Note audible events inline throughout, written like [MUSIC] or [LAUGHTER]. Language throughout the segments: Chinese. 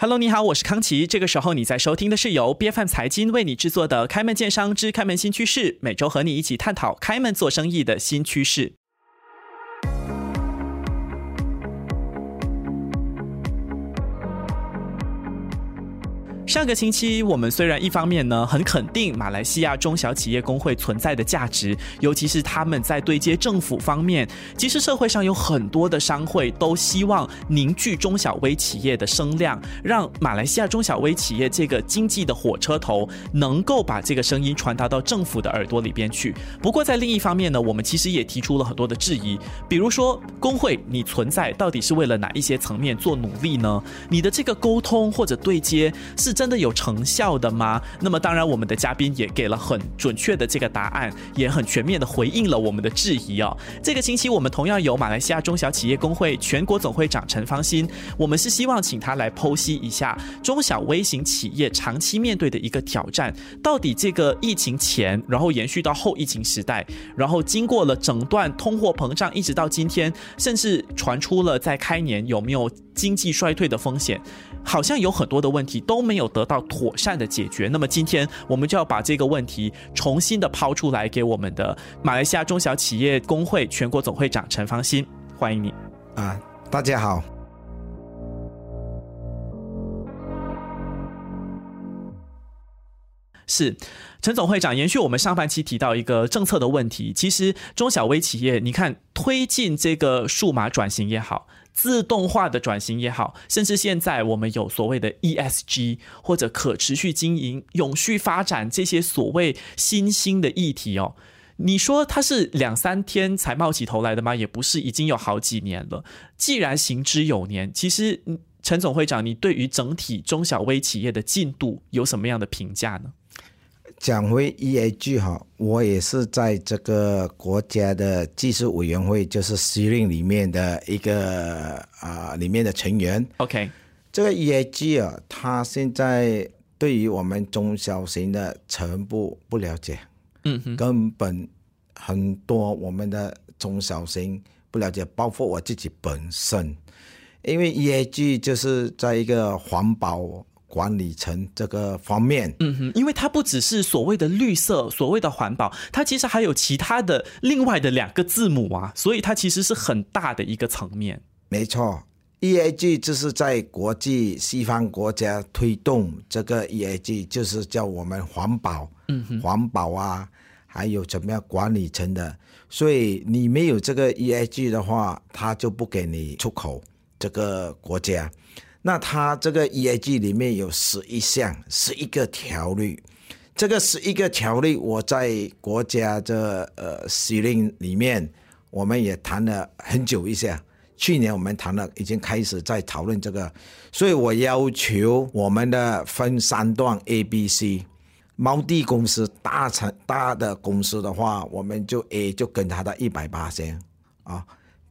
Hello，你好，我是康琪。这个时候你在收听的是由 B F M 财经为你制作的《开门见商之开门新趋势》，每周和你一起探讨开门做生意的新趋势。上个星期，我们虽然一方面呢很肯定马来西亚中小企业工会存在的价值，尤其是他们在对接政府方面，其实社会上有很多的商会都希望凝聚中小微企业的声量，让马来西亚中小微企业这个经济的火车头能够把这个声音传达到政府的耳朵里边去。不过在另一方面呢，我们其实也提出了很多的质疑，比如说工会你存在到底是为了哪一些层面做努力呢？你的这个沟通或者对接是？真真的有成效的吗？那么当然，我们的嘉宾也给了很准确的这个答案，也很全面的回应了我们的质疑哦。这个星期我们同样有马来西亚中小企业工会全国总会长陈方新，我们是希望请他来剖析一下中小微型企业长期面对的一个挑战，到底这个疫情前，然后延续到后疫情时代，然后经过了整段通货膨胀，一直到今天，甚至传出了在开年有没有经济衰退的风险。好像有很多的问题都没有得到妥善的解决，那么今天我们就要把这个问题重新的抛出来给我们的马来西亚中小企业工会全国总会长陈方新，欢迎你啊，大家好。是陈总会长，延续我们上半期提到一个政策的问题，其实中小微企业，你看推进这个数码转型也好。自动化的转型也好，甚至现在我们有所谓的 ESG 或者可持续经营、永续发展这些所谓新兴的议题哦，你说它是两三天才冒起头来的吗？也不是，已经有好几年了。既然行之有年，其实陈总会长，你对于整体中小微企业的进度有什么样的评价呢？讲回 E A G 哈，我也是在这个国家的技术委员会，就是司令里面的一个啊里面的成员。OK，这个 E A G 啊，它现在对于我们中小型的全部不了解，嗯哼，根本很多我们的中小型不了解，包括我自己本身，因为 E A G 就是在一个环保。管理层这个方面，嗯哼，因为它不只是所谓的绿色，所谓的环保，它其实还有其他的另外的两个字母啊，所以它其实是很大的一个层面。没错，E A G 就是在国际西方国家推动这个 E A G，就是叫我们环保，嗯哼，环保啊，还有怎么样管理层的，所以你没有这个 E A G 的话，他就不给你出口这个国家。那它这个 E A G 里面有十一项，十一个条例。这个十一个条例，我在国家这呃司令里面，我们也谈了很久一下。去年我们谈了，已经开始在讨论这个。所以我要求我们的分三段 A、B、C。毛地公司大成大的公司的话，我们就 A 就跟它的一百八先啊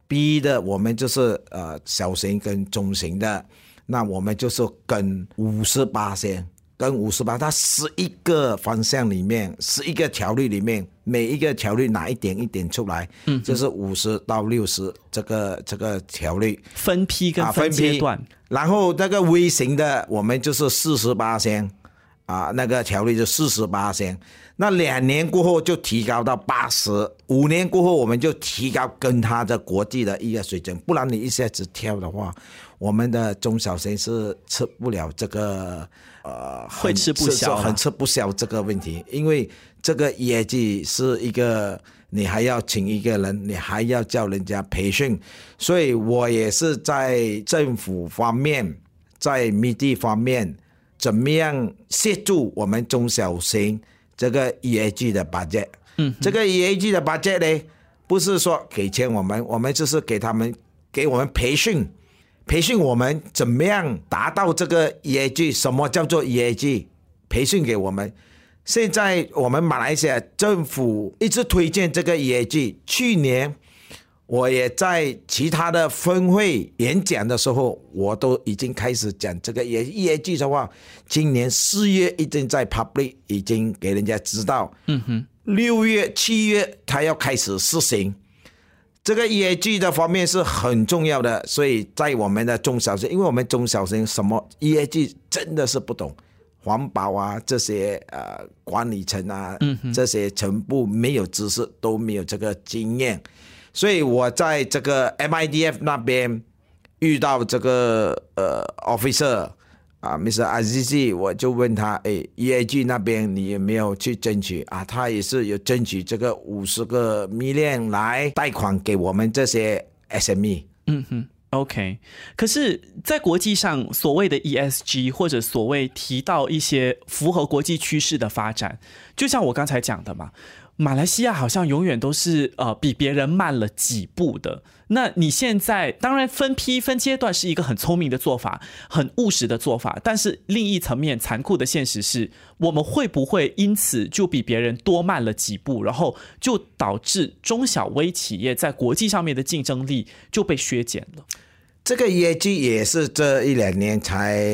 ，B 的我们就是呃小型跟中型的。那我们就是跟五十八先，跟五十八，它十一个方向里面，十一个条例里面，每一个条例拿一点一点出来，嗯，就是五十到六十这个这个条例。分批跟分阶段，然后那个微型的我们就是四十八先，啊，那个条例就四十八先，那两年过后就提高到八十五年过后我们就提高跟它的国际的一个水准，不然你一下子跳的话。我们的中小型是吃不了这个，呃，会吃不消，很吃不消这个问题，因为这个业绩是一个，你还要请一个人，你还要叫人家培训，所以我也是在政府方面，在密地方面，怎么样协助我们中小型这个 EAG 的 budget？嗯，这个 EAG 的 budget 呢，不是说给钱我们，我们就是给他们，给我们培训。培训我们怎么样达到这个 E A G？什么叫做 E A G？培训给我们。现在我们马来西亚政府一直推荐这个 E A G。去年我也在其他的分会演讲的时候，我都已经开始讲这个 E E A G 的话。今年四月已经在 public 已经给人家知道。嗯哼。六月、七月他要开始实行。这个 EAG 的方面是很重要的，所以在我们的中小型，因为我们中小型什么 EAG 真的是不懂，环保啊这些呃管理层啊，这些全部没有知识，都没有这个经验，所以我在这个 MIDF 那边遇到这个呃 officer。啊，Mr. Aziz，我就问他，哎，EAG 那边你有没有去争取啊？他也是有争取这个五十个 million 来贷款给我们这些 SME。嗯哼，OK。可是，在国际上，所谓的 ESG 或者所谓提到一些符合国际趋势的发展，就像我刚才讲的嘛。马来西亚好像永远都是呃比别人慢了几步的。那你现在当然分批分阶段是一个很聪明的做法，很务实的做法。但是另一层面残酷的现实是，我们会不会因此就比别人多慢了几步，然后就导致中小微企业在国际上面的竞争力就被削减了？这个业绩也是这一两年才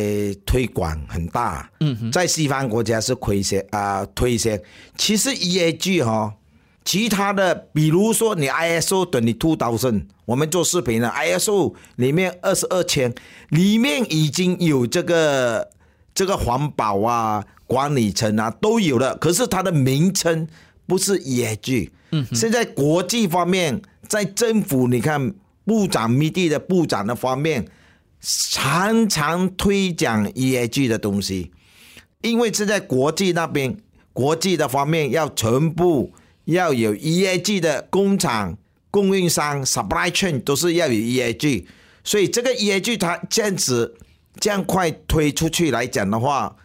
推广很大，嗯，在西方国家是亏些啊推些。其实 EAG 哈，其他的比如说你 ISO 等于 Two Thousand，我们做视频的 ISO 里面二十二千里面已经有这个这个环保啊管理层啊都有了，可是它的名称不是 EAG。嗯，现在国际方面在政府你看。部长密地的部长的方面，常常推讲 EAG 的东西，因为是在国际那边，国际的方面要全部要有 EAG 的工厂、供应商、supply chain 都是要有 EAG，所以这个 EAG 它这样子这样快推出去来讲的话，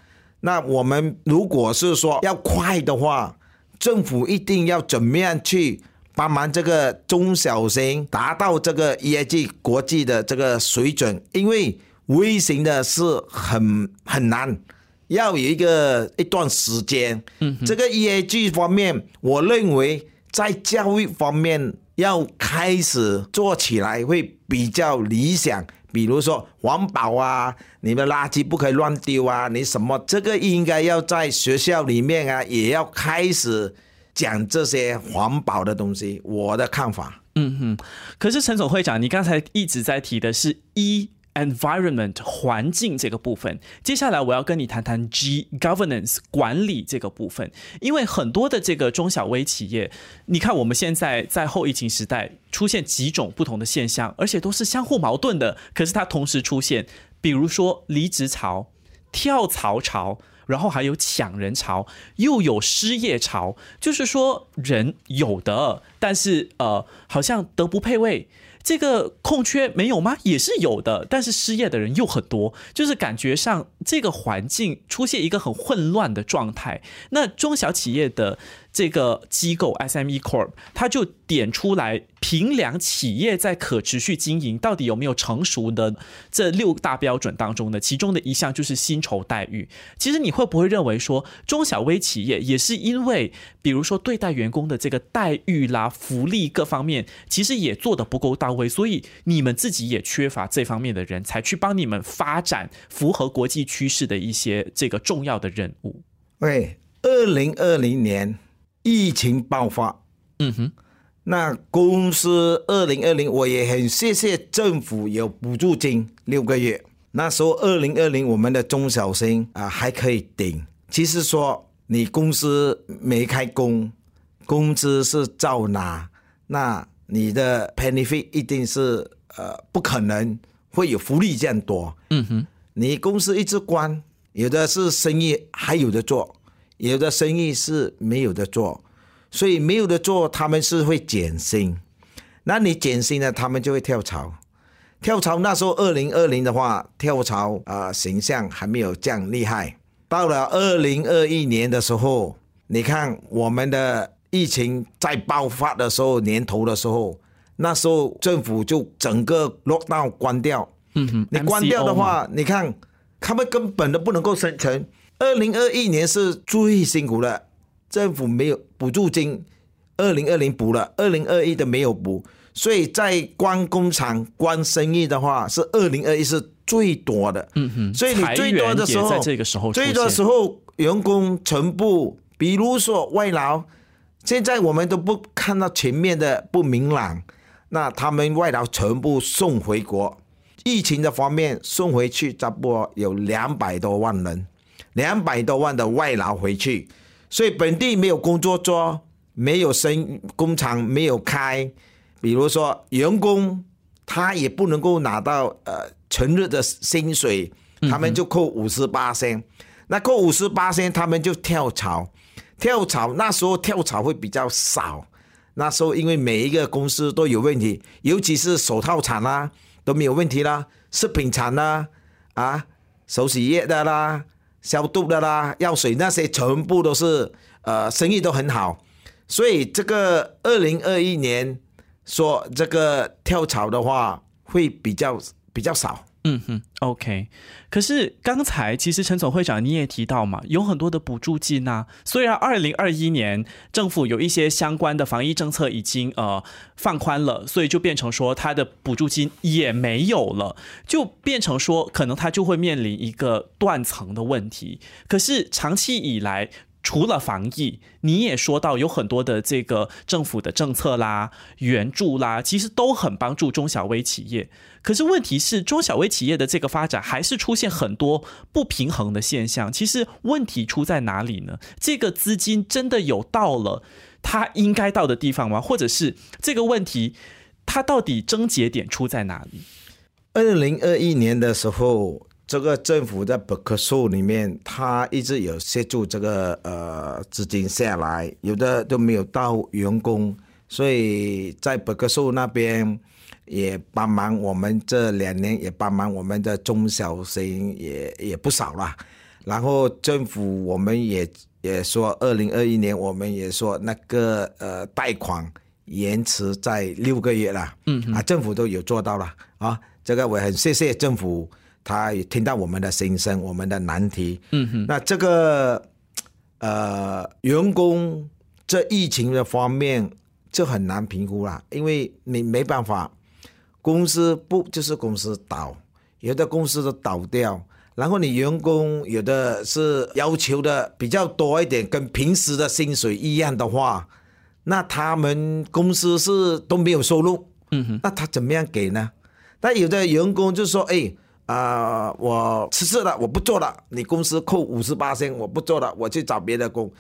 那我们如果是说要快的话，政府一定要怎么样去？帮忙这个中小型达到这个 EAG 国际的这个水准，因为微型的是很很难，要有一个一段时间。嗯，这个 EAG 方面，我认为在教育方面要开始做起来会比较理想。比如说环保啊，你的垃圾不可以乱丢啊，你什么这个应该要在学校里面啊，也要开始。讲这些环保的东西，我的看法。嗯哼，可是陈总会长，你刚才一直在提的是 E environment 环境这个部分，接下来我要跟你谈谈 G governance 管理这个部分，因为很多的这个中小微企业，你看我们现在在后疫情时代出现几种不同的现象，而且都是相互矛盾的，可是它同时出现，比如说离职潮、跳槽潮。然后还有抢人潮，又有失业潮，就是说人有的，但是呃，好像德不配位。这个空缺没有吗？也是有的，但是失业的人又很多，就是感觉上这个环境出现一个很混乱的状态。那中小企业的。这个机构 SME Corp，它就点出来评量企业在可持续经营到底有没有成熟的这六大标准当中的其中的一项就是薪酬待遇。其实你会不会认为说中小微企业也是因为，比如说对待员工的这个待遇啦、福利各方面，其实也做的不够到位，所以你们自己也缺乏这方面的人才去帮你们发展符合国际趋势的一些这个重要的任务。喂，二零二零年。疫情爆发，嗯哼，那公司二零二零我也很谢谢政府有补助金六个月。那时候二零二零我们的中小型啊还可以顶。其实说你公司没开工，工资是照拿，那你的 penny fee 一定是呃不可能会有福利这样多。嗯哼，你公司一直关，有的是生意还有的做。有的生意是没有的做，所以没有的做，他们是会减薪。那你减薪呢，他们就会跳槽。跳槽那时候二零二零的话，跳槽啊形象还没有这样厉害。到了二零二一年的时候，你看我们的疫情在爆发的时候，年头的时候，那时候政府就整个 lockdown 关掉。嗯哼，你关掉的话，你看他们根本都不能够生存。二零二一年是最辛苦的，政府没有补助金，二零二零补了，二零二一的没有补，所以在关工厂、关生意的话，是二零二一是最多的。嗯哼，所以你最多的时候，在这个时候，最多的时候，员工全部，比如说外劳，现在我们都不看到前面的不明朗，那他们外劳全部送回国。疫情的方面送回去，差不多有两百多万人，两百多万的外劳回去，所以本地没有工作做，没有生工厂没有开，比如说员工他也不能够拿到呃全日的薪水，他们就扣五十八仙，那扣五十八仙，他们就跳槽，跳槽那时候跳槽会比较少，那时候因为每一个公司都有问题，尤其是手套厂啦。都没有问题啦，食品厂啦，啊，手洗液的啦，消毒的啦，药水那些全部都是呃生意都很好，所以这个二零二一年说这个跳槽的话会比较比较少。嗯哼，OK。可是刚才其实陈总会长你也提到嘛，有很多的补助金呐。虽然二零二一年政府有一些相关的防疫政策已经呃放宽了，所以就变成说它的补助金也没有了，就变成说可能它就会面临一个断层的问题。可是长期以来。除了防疫，你也说到有很多的这个政府的政策啦、援助啦，其实都很帮助中小微企业。可是问题是，中小微企业的这个发展还是出现很多不平衡的现象。其实问题出在哪里呢？这个资金真的有到了它应该到的地方吗？或者是这个问题它到底症结点出在哪里？二零二一年的时候。这个政府在百科数里面，他一直有协助这个呃资金下来，有的都没有到员工，所以在百科数那边也帮忙我们这两年也帮忙我们的中小型也也不少了。然后政府我们也也说，二零二一年我们也说那个呃贷款延迟在六个月了，嗯啊，政府都有做到了啊，这个我很谢谢政府。他也听到我们的心声，我们的难题。嗯哼，那这个呃，员工这疫情的方面就很难评估了，因为你没办法，公司不就是公司倒，有的公司都倒掉，然后你员工有的是要求的比较多一点，跟平时的薪水一样的话，那他们公司是都没有收入。嗯哼，那他怎么样给呢？但有的员工就说：“哎。”啊，我辞职了，我不做了。你公司扣五十八千，我不做了，我去找别的工。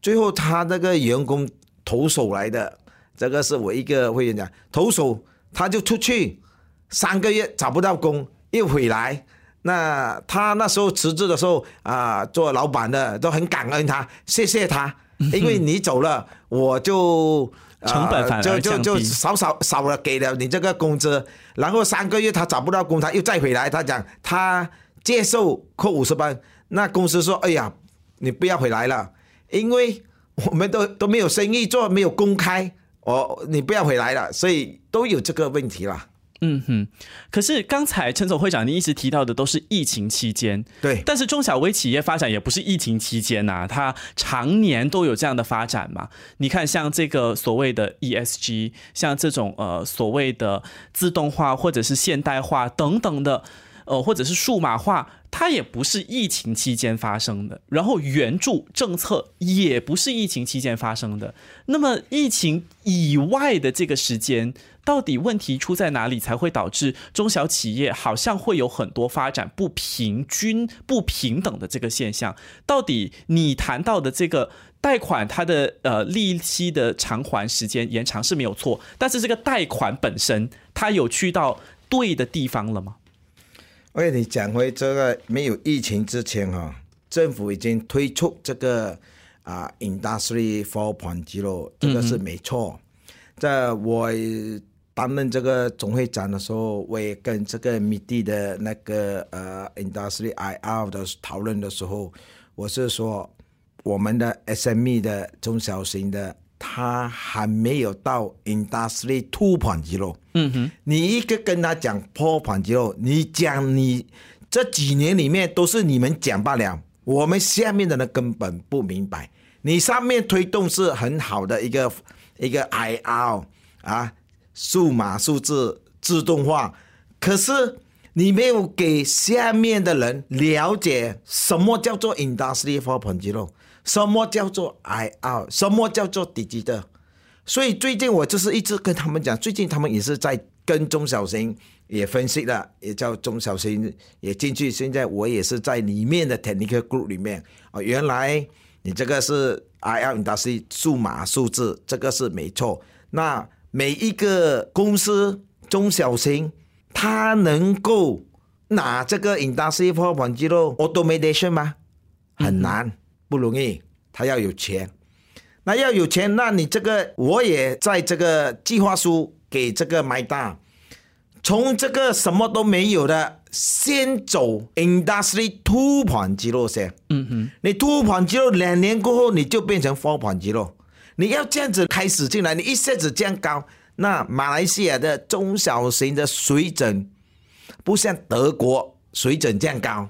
最后他那个员工投手来的，这个是我一个会员讲，投手他就出去三个月找不到工，又回来。那他那时候辞职的时候啊，做老板的都很感恩他，谢谢他，因为你走了，我就。成本反而就就就少少少了给了你这个工资，然后三个月他找不到工，他又再回来，他讲他接受扣五十分，那公司说哎呀，你不要回来了，因为我们都 [LAUGHS] 都没有生意做，没有公开，哦，你不要回来了，所以都有这个问题了。嗯哼，可是刚才陈总会长，您一直提到的都是疫情期间，对。但是中小微企业发展也不是疫情期间呐，它常年都有这样的发展嘛。你看，像这个所谓的 ESG，像这种呃所谓的自动化或者是现代化等等的，呃或者是数码化。它也不是疫情期间发生的，然后援助政策也不是疫情期间发生的。那么疫情以外的这个时间，到底问题出在哪里，才会导致中小企业好像会有很多发展不平均、不平等的这个现象？到底你谈到的这个贷款，它的呃利息的偿还时间延长是没有错，但是这个贷款本身，它有去到对的地方了吗？为你讲回这个没有疫情之前哈，政府已经推出这个啊，Industry Four Point Zero，这个是没错。在我担任这个总会长的时候，我也跟这个米地的那个呃 Industry IR 的讨论的时候，我是说我们的 SME 的中小型的。他还没有到 industry two 盘肌肉，嗯哼，你一个跟他讲破盘肌肉，你讲你这几年里面都是你们讲罢了，我们下面的人根本不明白。你上面推动是很好的一个一个 IR 啊，数码数字自动化，可是你没有给下面的人了解什么叫做 industry four 盘肌肉。什么叫做 I R？什么叫做 digital？所以最近我就是一直跟他们讲，最近他们也是在跟中小型也分析了，也叫中小型也进去。现在我也是在里面的 technical group 里面啊，原来你这个是 I L industry 数码数字，这个是没错。那每一个公司中小型，它能够拿这个 industry 4 0 automation 吗？很难，不容易，他要有钱。那要有钱，那你这个我也在这个计划书给这个买单，从这个什么都没有的，先走 industry two 盘肌肉先。嗯哼，你 two 盘肌肉两年过后，你就变成 four 盘肌肉。你要这样子开始进来，你一下子这样高，那马来西亚的中小型的水准不像德国水准这样高。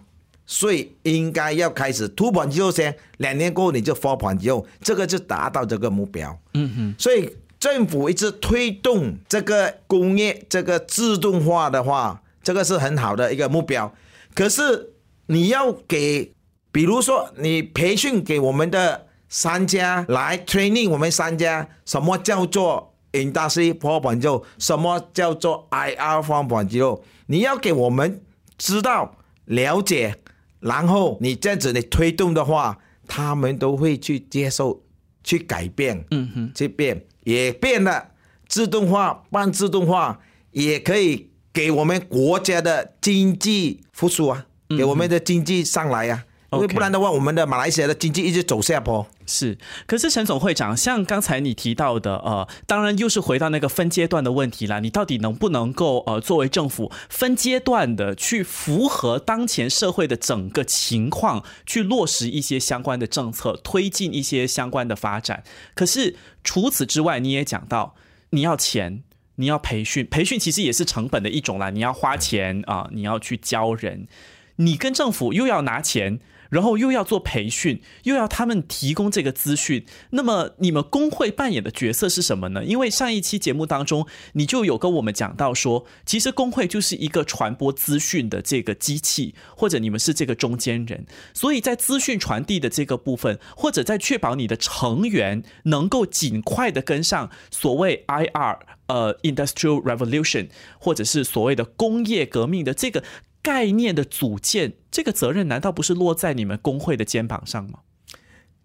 所以应该要开始突破之后先，两年过后你就发盘之后，这个就达到这个目标。嗯哼。所以政府一直推动这个工业这个自动化的话，这个是很好的一个目标。可是你要给，比如说你培训给我们的商家来 training 我们商家，什么叫做 industry 发盘之后，什么叫做 IR 发盘之后，你要给我们知道了解。然后你这样子你推动的话，他们都会去接受、去改变，嗯哼，去变也变了。自动化、半自动化也可以给我们国家的经济复苏啊，给我们的经济上来呀。因为不然的话，我们的马来西亚的经济一直走下坡。是，可是陈总会长，像刚才你提到的，呃，当然又是回到那个分阶段的问题啦。你到底能不能够，呃，作为政府分阶段的去符合当前社会的整个情况，去落实一些相关的政策，推进一些相关的发展？可是除此之外，你也讲到，你要钱，你要培训，培训其实也是成本的一种啦。你要花钱啊，你要去教人，你跟政府又要拿钱。然后又要做培训，又要他们提供这个资讯，那么你们工会扮演的角色是什么呢？因为上一期节目当中，你就有跟我们讲到说，其实工会就是一个传播资讯的这个机器，或者你们是这个中间人，所以在资讯传递的这个部分，或者在确保你的成员能够尽快的跟上所谓 IR 呃 Industrial Revolution，或者是所谓的工业革命的这个。概念的组建，这个责任难道不是落在你们工会的肩膀上吗？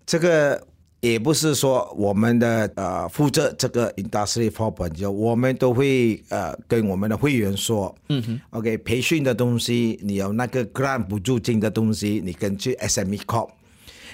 这个也不是说我们的呃负责这个 industry 本就我们都会呃跟我们的会员说，嗯哼，OK，培训的东西，你有那个 grant 补助金的东西，你根据 SME Corp，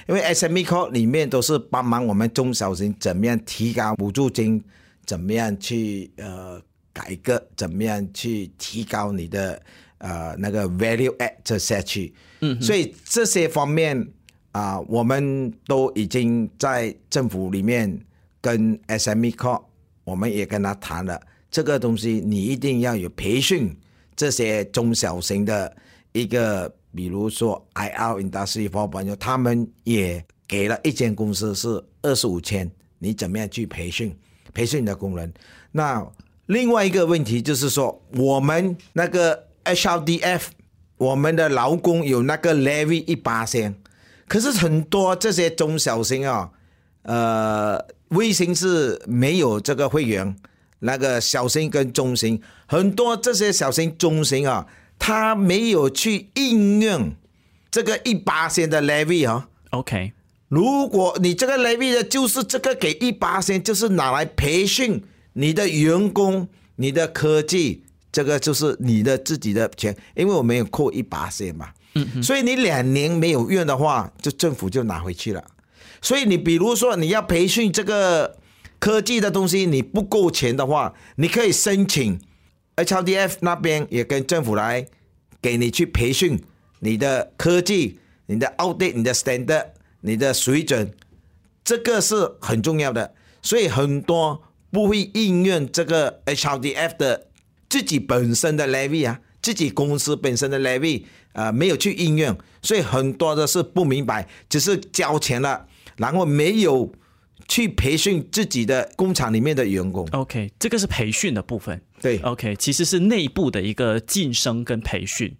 因为 SME Corp 里面都是帮忙我们中小型怎么样提高补助金，怎么样去呃改革，怎么样去提高你的。呃，那个 value add 这下去，嗯，所以这些方面啊，我们都已经在政府里面跟 SME Co，我们也跟他谈了这个东西，你一定要有培训这些中小型的一个，比如说 IR Industry for 朋友，他们也给了一间公司是二十五千，你怎么样去培训培训你的工人？那另外一个问题就是说，我们那个。HRDF，我们的劳工有那个 levy 一八千，可是很多这些中小型啊，呃，微型是没有这个会员，那个小型跟中型，很多这些小型中型啊，他没有去应用这个一八千的 levy 啊。OK，如果你这个 levy 的就是这个给一八千，就是拿来培训你的员工，你的科技。这个就是你的自己的钱，因为我没有扣一把线嘛，嗯，所以你两年没有用的话，就政府就拿回去了。所以你比如说你要培训这个科技的东西，你不够钱的话，你可以申请 HDF 那边也跟政府来给你去培训你的科技、你的 outdate、你的 standard、你的水准，这个是很重要的。所以很多不会应用这个 HDF 的。自己本身的 levy 啊，自己公司本身的 levy 啊，没有去应用，所以很多的是不明白，只是交钱了，然后没有去培训自己的工厂里面的员工。OK，这个是培训的部分。对，OK，其实是内部的一个晋升跟培训。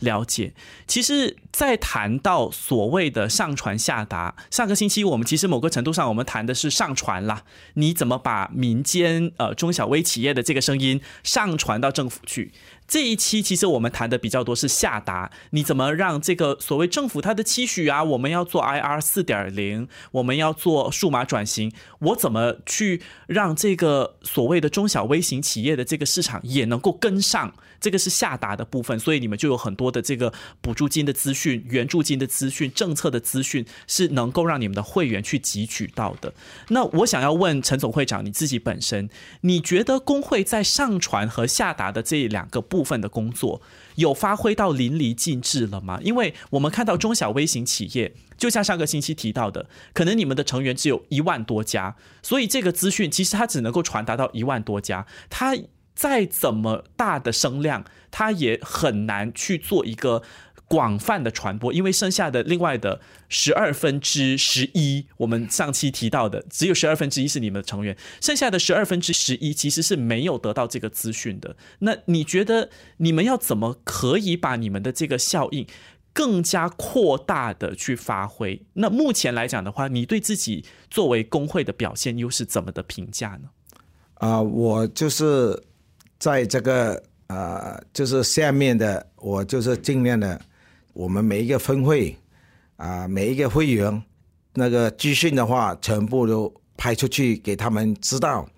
了解。其实，在谈到所谓的上传下达，上个星期我们其实某个程度上，我们谈的是上传啦。你怎么把民间呃中小微企业的这个声音上传到政府去？这一期其实我们谈的比较多是下达，你怎么让这个所谓政府它的期许啊，我们要做 IR 四点零，我们要做数码转型，我怎么去让这个所谓的中小微型企业的这个市场也能够跟上？这个是下达的部分，所以你们就有很多的这个补助金的资讯、援助金的资讯、政策的资讯，是能够让你们的会员去汲取到的。那我想要问陈总会长，你自己本身，你觉得工会在上传和下达的这两个部部分的工作，有发挥到淋漓尽致了吗？因为我们看到中小微型企业，就像上个星期提到的，可能你们的成员只有一万多家，所以这个资讯其实它只能够传达到一万多家，它。再怎么大的声量，它也很难去做一个广泛的传播，因为剩下的另外的十二分之十一，我们上期提到的只有十二分之一是你们的成员，剩下的十二分之十一其实是没有得到这个资讯的。那你觉得你们要怎么可以把你们的这个效应更加扩大的去发挥？那目前来讲的话，你对自己作为工会的表现又是怎么的评价呢？啊，我就是。在这个呃，就是下面的，我就是尽量的，我们每一个分会啊，每一个会员那个资讯的话，全部都拍出去给他们知道，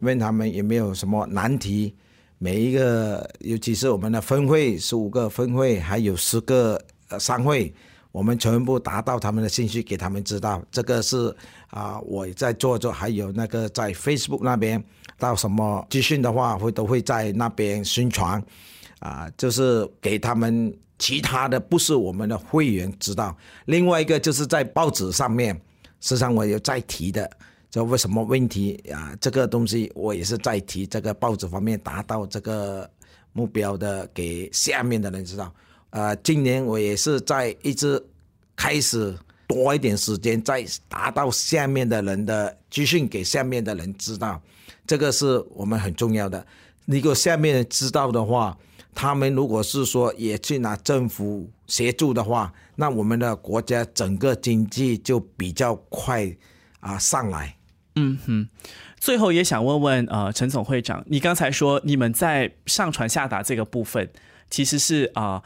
问他们有没有什么难题。每一个，尤其是我们的分会，十五个分会，还有十个商会，我们全部达到他们的信息，给他们知道。这个是啊，我在做做，还有那个在 Facebook 那边。到什么资讯的话，会都会在那边宣传，啊，就是给他们其他的不是我们的会员知道。另外一个就是在报纸上面，实际上我有在提的，这为什么问题啊？这个东西我也是在提，这个报纸方面达到这个目标的，给下面的人知道。呃，今年我也是在一直开始多一点时间，在达到下面的人的资讯，给下面的人知道。这个是我们很重要的。如果下面知道的话，他们如果是说也去拿政府协助的话，那我们的国家整个经济就比较快啊上来。嗯哼。最后也想问问呃陈总会长，你刚才说你们在上传下达这个部分，其实是啊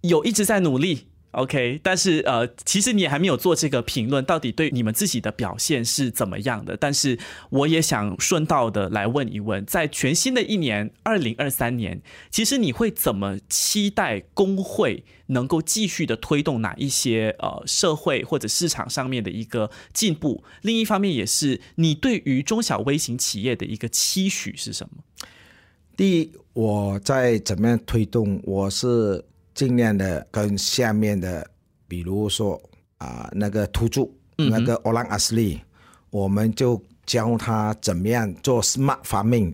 有一直在努力。OK，但是呃，其实你也还没有做这个评论，到底对你们自己的表现是怎么样的？但是我也想顺道的来问一问，在全新的一年二零二三年，其实你会怎么期待工会能够继续的推动哪一些呃社会或者市场上面的一个进步？另一方面，也是你对于中小微型企业的一个期许是什么？第一，我在怎么样推动？我是。尽量的跟下面的，比如说啊，那个土著，那个欧兰阿斯利，我们就教他怎么样做 smart farming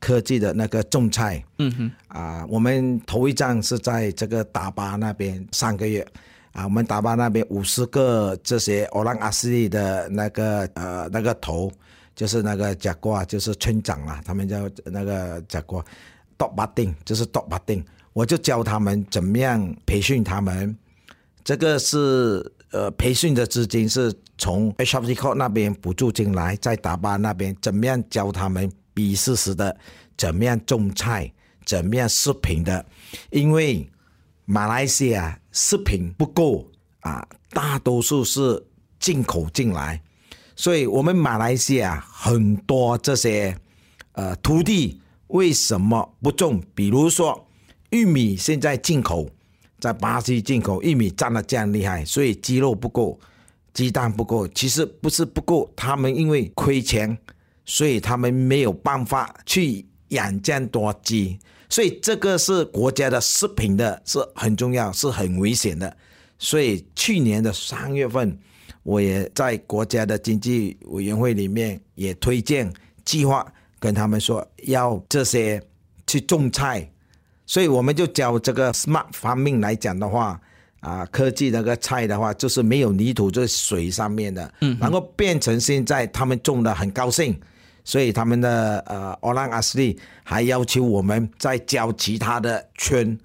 科技的那个种菜。嗯哼。啊，我们头一站是在这个达巴那边，上个月啊，我们达巴那边五十个这些欧朗阿斯利的那个呃那个头，就是那个贾瓜，就是村长啊，他们叫那个贾瓜，多巴丁，就是多巴丁。我就教他们怎么样培训他们，这个是呃培训的资金是从 H R C C 那边补助进来，在达巴那边怎么样教他们比试时的怎么样种菜，怎么样食品的，因为马来西亚食品不够啊，大多数是进口进来，所以我们马来西亚很多这些呃土地为什么不种？比如说。玉米现在进口，在巴西进口玉米涨得这样厉害，所以鸡肉不够，鸡蛋不够。其实不是不够，他们因为亏钱，所以他们没有办法去养这样多鸡。所以这个是国家的食品的，是很重要，是很危险的。所以去年的三月份，我也在国家的经济委员会里面也推荐计划，跟他们说要这些去种菜。所以我们就教这个 smart farming 来讲的话，啊，科技那个菜的话，就是没有泥土，就是水上面的，嗯，然后变成现在他们种的很高兴，所以他们的呃 Orang Asli 还要求我们再教其他的圈，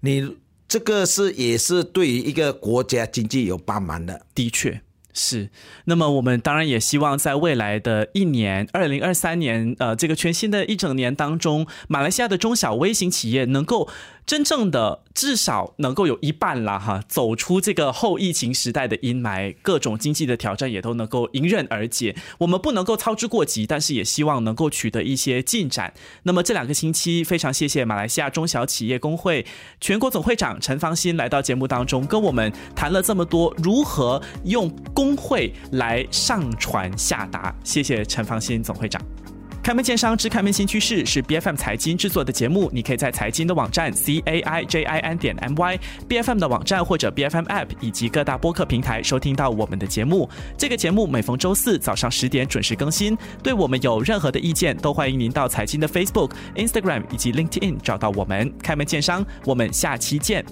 你。这个是也是对于一个国家经济有帮忙的。的确。是，那么我们当然也希望在未来的一年，二零二三年，呃，这个全新的一整年当中，马来西亚的中小微型企业能够。真正的至少能够有一半了，哈，走出这个后疫情时代的阴霾，各种经济的挑战也都能够迎刃而解。我们不能够操之过急，但是也希望能够取得一些进展。那么这两个星期，非常谢谢马来西亚中小企业工会全国总会长陈方新来到节目当中，跟我们谈了这么多如何用工会来上传下达。谢谢陈方新总会长。开门见商之开门新趋势是 B F M 财经制作的节目，你可以在财经的网站 c a i j i n 点 m y B F M 的网站或者 B F M App 以及各大播客平台收听到我们的节目。这个节目每逢周四早上十点准时更新。对我们有任何的意见，都欢迎您到财经的 Facebook、Instagram 以及 LinkedIn 找到我们。开门见商，我们下期见。